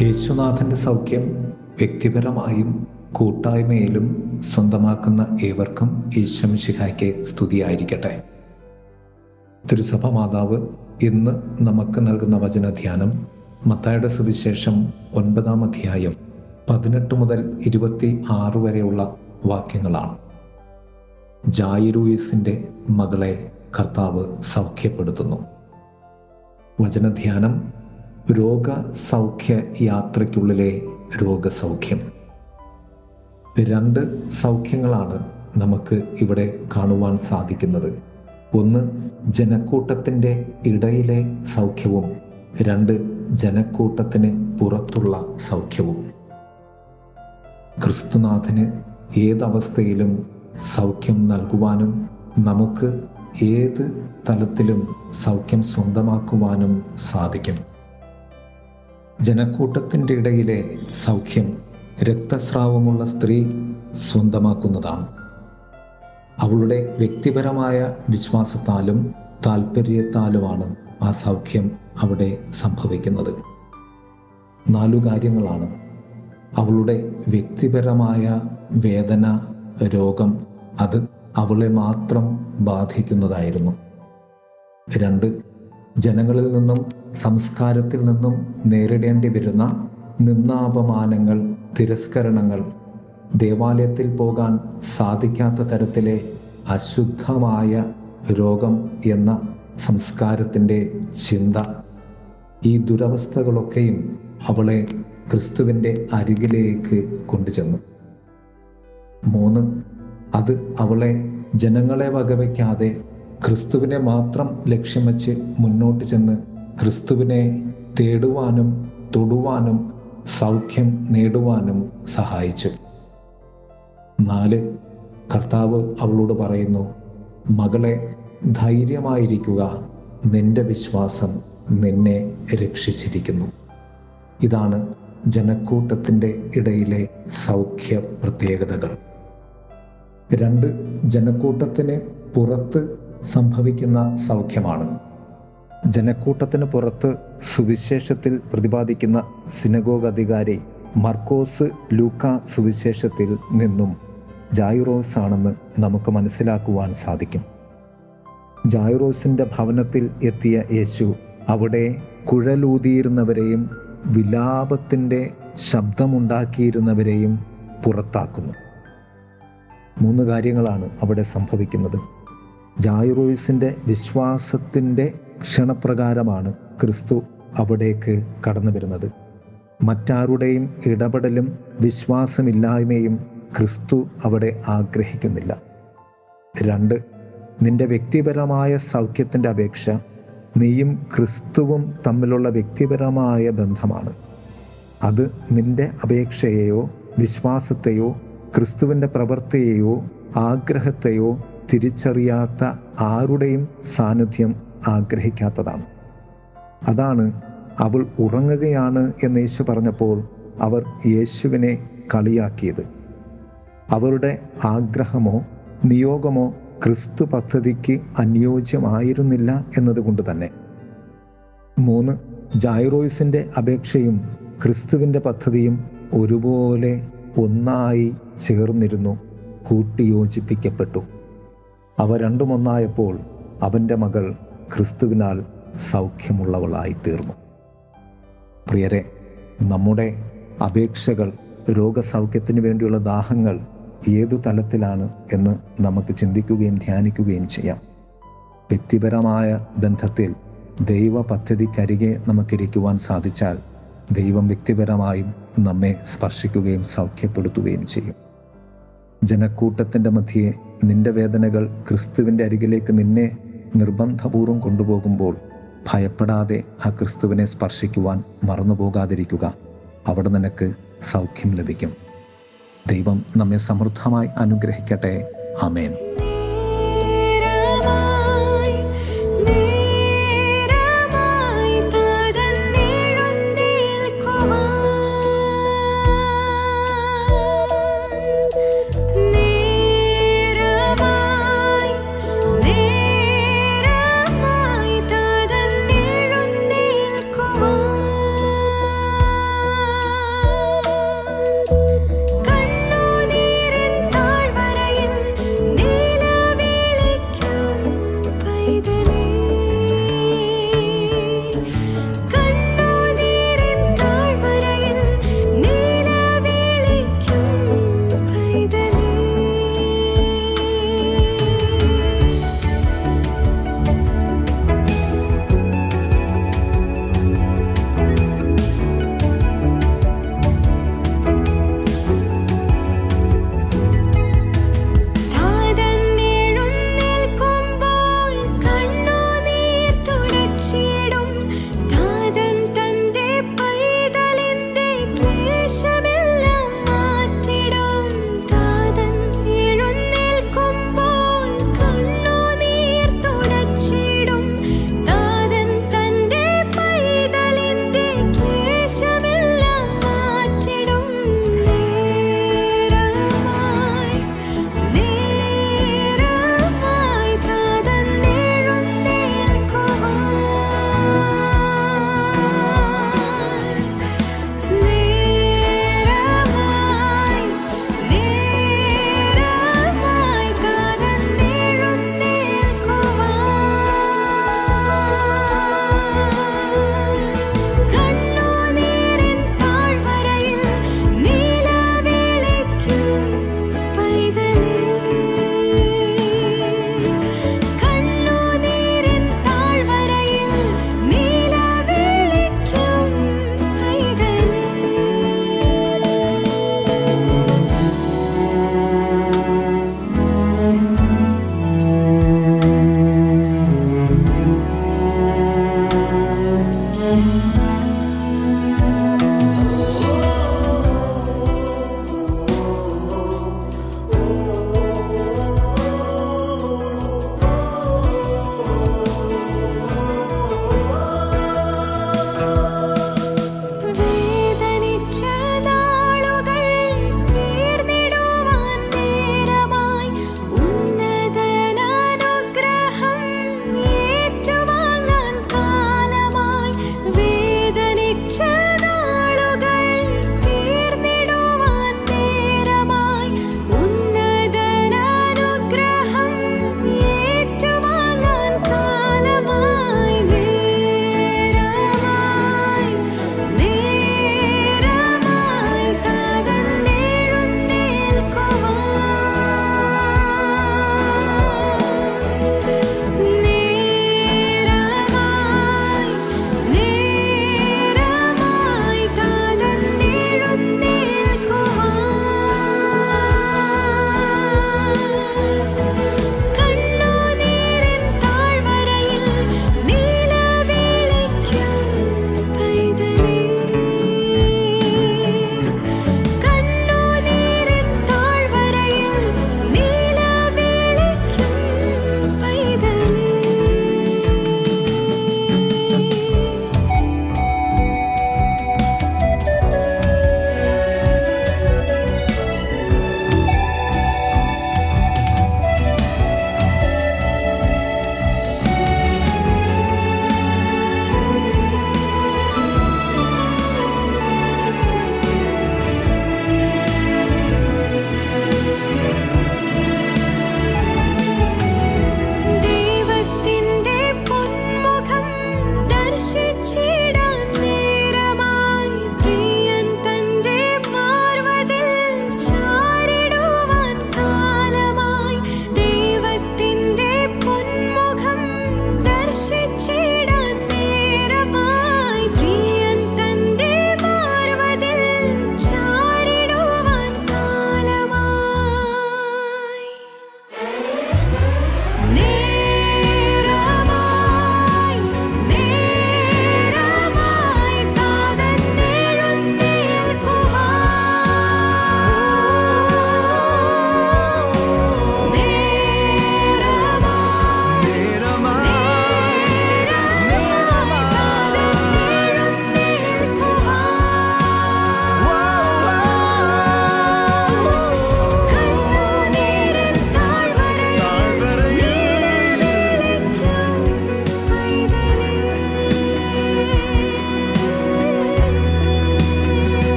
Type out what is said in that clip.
യേശുനാഥന്റെ സൗഖ്യം വ്യക്തിപരമായും കൂട്ടായ്മയിലും സ്വന്തമാക്കുന്ന ഏവർക്കും ഈശ്വമിഷിഹായ്ക്ക് സ്തുതിയായിരിക്കട്ടെ. തിരുസഭ മാതാവ് ഇന്ന് നമുക്ക് നൽകുന്ന വചനധ്യാനം മത്തായുടെ സുവിശേഷം ഒൻപതാം അധ്യായം പതിനെട്ട് മുതൽ ഇരുപത്തി ആറ് വരെയുള്ള വാക്യങ്ങളാണ്. ജായിറൂയിസിന്റെ മകളെ കർത്താവ് സൗഖ്യപ്പെടുത്തുന്നു. വചനധ്യാനം രോഗസൗഖ്യ യാത്രയ്ക്കുള്ളിലെ രോഗസൗഖ്യം. രണ്ട് സൗഖ്യങ്ങളാണ് നമുക്ക് ഇവിടെ കാണുവാൻ സാധിക്കുന്നത്. ഒന്ന് ജനക്കൂട്ടത്തിന്റെ ഇടയിലെ സൗഖ്യവും. രണ്ട് ജനക്കൂട്ടത്തിന് പുറത്തുള്ള സൗഖ്യവും. ക്രിസ്തുനാഥന് ഏതവസ്ഥയിലും സൗഖ്യം നൽകുവാനും നമുക്ക് ഏത് തലത്തിലും സൗഖ്യം സ്വന്തമാക്കുവാനും സാധിക്കും. ജനക്കൂട്ടത്തിന്റെ ഇടയിലെ സൗഖ്യം രക്തസ്രാവമുള്ള സ്ത്രീ സ്വന്തമാക്കുന്നതാണ്. അവളുടെ വ്യക്തിപരമായ വിശ്വാസത്താലും താല്പര്യത്താലുമാണ് ആ സൗഖ്യം അവിടെ സംഭവിക്കുന്നത്. നാലു കാര്യങ്ങളാണ്. അവളുടെ വ്യക്തിപരമായ വേദന രോഗം അത് അവളെ മാത്രം ബാധിക്കുന്നതായിരുന്നു. രണ്ട് ജനങ്ങളിൽ നിന്നും സംസ്കാരത്തിൽ നിന്നും നേരിടേണ്ടി വരുന്ന നിന്നാപമാനങ്ങൾ തിരസ്കരണങ്ങൾ ദേവാലയത്തിൽ പോകാൻ സാധിക്കാത്ത തരത്തിലെ അശുദ്ധമായ രോഗം എന്ന സംസ്കാരത്തിന്റെ ചിന്ത. ഈ ദുരവസ്ഥകളൊക്കെയും അവളെ ക്രിസ്തുവിന്റെ അരികിലേക്ക് കൊണ്ടുചെന്നു. മൂന്ന് അത് അവളെ ജനങ്ങളെ വകവയ്ക്കാതെ ക്രിസ്തുവിനെ മാത്രം ലക്ഷ്യം വച്ച് മുന്നോട്ട് ചെന്ന് ക്രിസ്തുവിനെ തേടുവാനും തൊടുവാനും സൗഖ്യം നേടുവാനും സഹായിച്ചു. നാല് കർത്താവ് അവളോട് പറയുന്നു മകളെ ധൈര്യമായിരിക്കുക. നിന്റെ വിശ്വാസം നിന്നെ രക്ഷിച്ചിരിക്കുന്നു. ഇതാണ് ജനക്കൂട്ടത്തിന്റെ ഇടയിലെ സൗഖ്യ പ്രത്യേകതകൾ. രണ്ട് ജനക്കൂട്ടത്തിന് പുറത്ത് സംഭവിക്കുന്ന സൗഖ്യമാണ്. ജനക്കൂട്ടത്തിന് പുറത്ത് സുവിശേഷത്തിൽ പ്രതിപാദിക്കുന്ന സിനഗോഗ് അധികാരി മർക്കോസ് ലൂക്ക സുവിശേഷത്തിൽ നിന്നും ജായുറോസ് ആണെന്ന് നമുക്ക് മനസ്സിലാക്കുവാൻ സാധിക്കും. ജായുറോസിന്റെ ഭവനത്തിൽ എത്തിയ യേശു അവിടെ കുഴലൂതിയിരുന്നവരെയും വിലാപത്തിന്റെ ശബ്ദമുണ്ടാക്കിയിരുന്നവരെയും പുറത്താക്കുന്നു. മൂന്ന് കാര്യങ്ങളാണ് അവിടെ സംഭവിക്കുന്നത്. ജായുറോയിസിന്റെ വിശ്വാസത്തിന്റെ ക്ഷണപ്രകാരമാണ് ക്രിസ്തു അവിടേക്ക് കടന്നു വരുന്നത്. മറ്റാരുടെയും ഇടപെടലും വിശ്വാസമില്ലായ്മയും ക്രിസ്തു അവിടെ ആഗ്രഹിക്കുന്നില്ല. രണ്ട് നിന്റെ വ്യക്തിപരമായ സൗഖ്യത്തിന്റെ അപേക്ഷ നീയും ക്രിസ്തുവും തമ്മിലുള്ള വ്യക്തിപരമായ ബന്ധമാണ്. അത് നിന്റെ അപേക്ഷയെയോ വിശ്വാസത്തെയോ ക്രിസ്തുവിന്റെ പ്രവൃത്തിയെയോ ആഗ്രഹത്തെയോ തിരിച്ചറിയാത്ത ആരുടെയും സാന്നിധ്യം ആഗ്രഹിക്കാത്തതാണ്. അതാണ് അവൾ ഉറങ്ങുകയാണ് എന്ന് യേശു പറഞ്ഞപ്പോൾ അവർ യേശുവിനെ കളിയാക്കിയത്. അവരുടെ ആഗ്രഹമോ നിയോഗമോ ക്രിസ്തു പദ്ധതിക്ക് അനുയോജ്യമായിരുന്നില്ല എന്നതുകൊണ്ട് തന്നെ. മൂന്ന് ജൈറോയിസിന്റെ അപേക്ഷയും ക്രിസ്തുവിന്റെ പദ്ധതിയും ഒരുപോലെ ഒന്നായി ചേർന്നിരുന്നു കൂട്ടിയോജിപ്പിക്കപ്പെട്ടു. അവ രണ്ടുമൊന്നായപ്പോൾ അവന്റെ മകൾ ക്രിസ്തുവിനാൽ സൗഖ്യമുള്ളവളായി തീർന്നു പ്രിയരെ നമ്മുടെ അപേക്ഷകൾ രോഗസൗഖ്യത്തിന് വേണ്ടിയുള്ള ദാഹങ്ങൾ ഏതു തലത്തിലാണ് എന്ന് നമുക്ക് ചിന്തിക്കുകയും ധ്യാനിക്കുകയും ചെയ്യാം. വ്യക്തിപരമായ ബന്ധത്തിൽ ദൈവ പദ്ധതിക്കരികെ നമുക്കിരിക്കുവാൻ സാധിച്ചാൽ ദൈവം വ്യക്തിപരമായും നമ്മെ സ്പർശിക്കുകയും സൗഖ്യപ്പെടുത്തുകയും ചെയ്യും. ജനക്കൂട്ടത്തിന്റെ മധ്യേ നിന്റെ വേദനകൾ ക്രിസ്തുവിന്റെ അരികിലേക്ക് നിന്നെ നിർബന്ധപൂർവം കൊണ്ടുപോകുമ്പോൾ ഭയപ്പെടാതെ ആ ക്രിസ്തുവിനെ സ്പർശിക്കുവാൻ മറന്നുപോകാതിരിക്കുക. അവിടെ നിനക്ക് സൗഖ്യം ലഭിക്കും. ദൈവം നമ്മെ സമൃദ്ധമായി അനുഗ്രഹിക്കട്ടെ. ആമേൻ.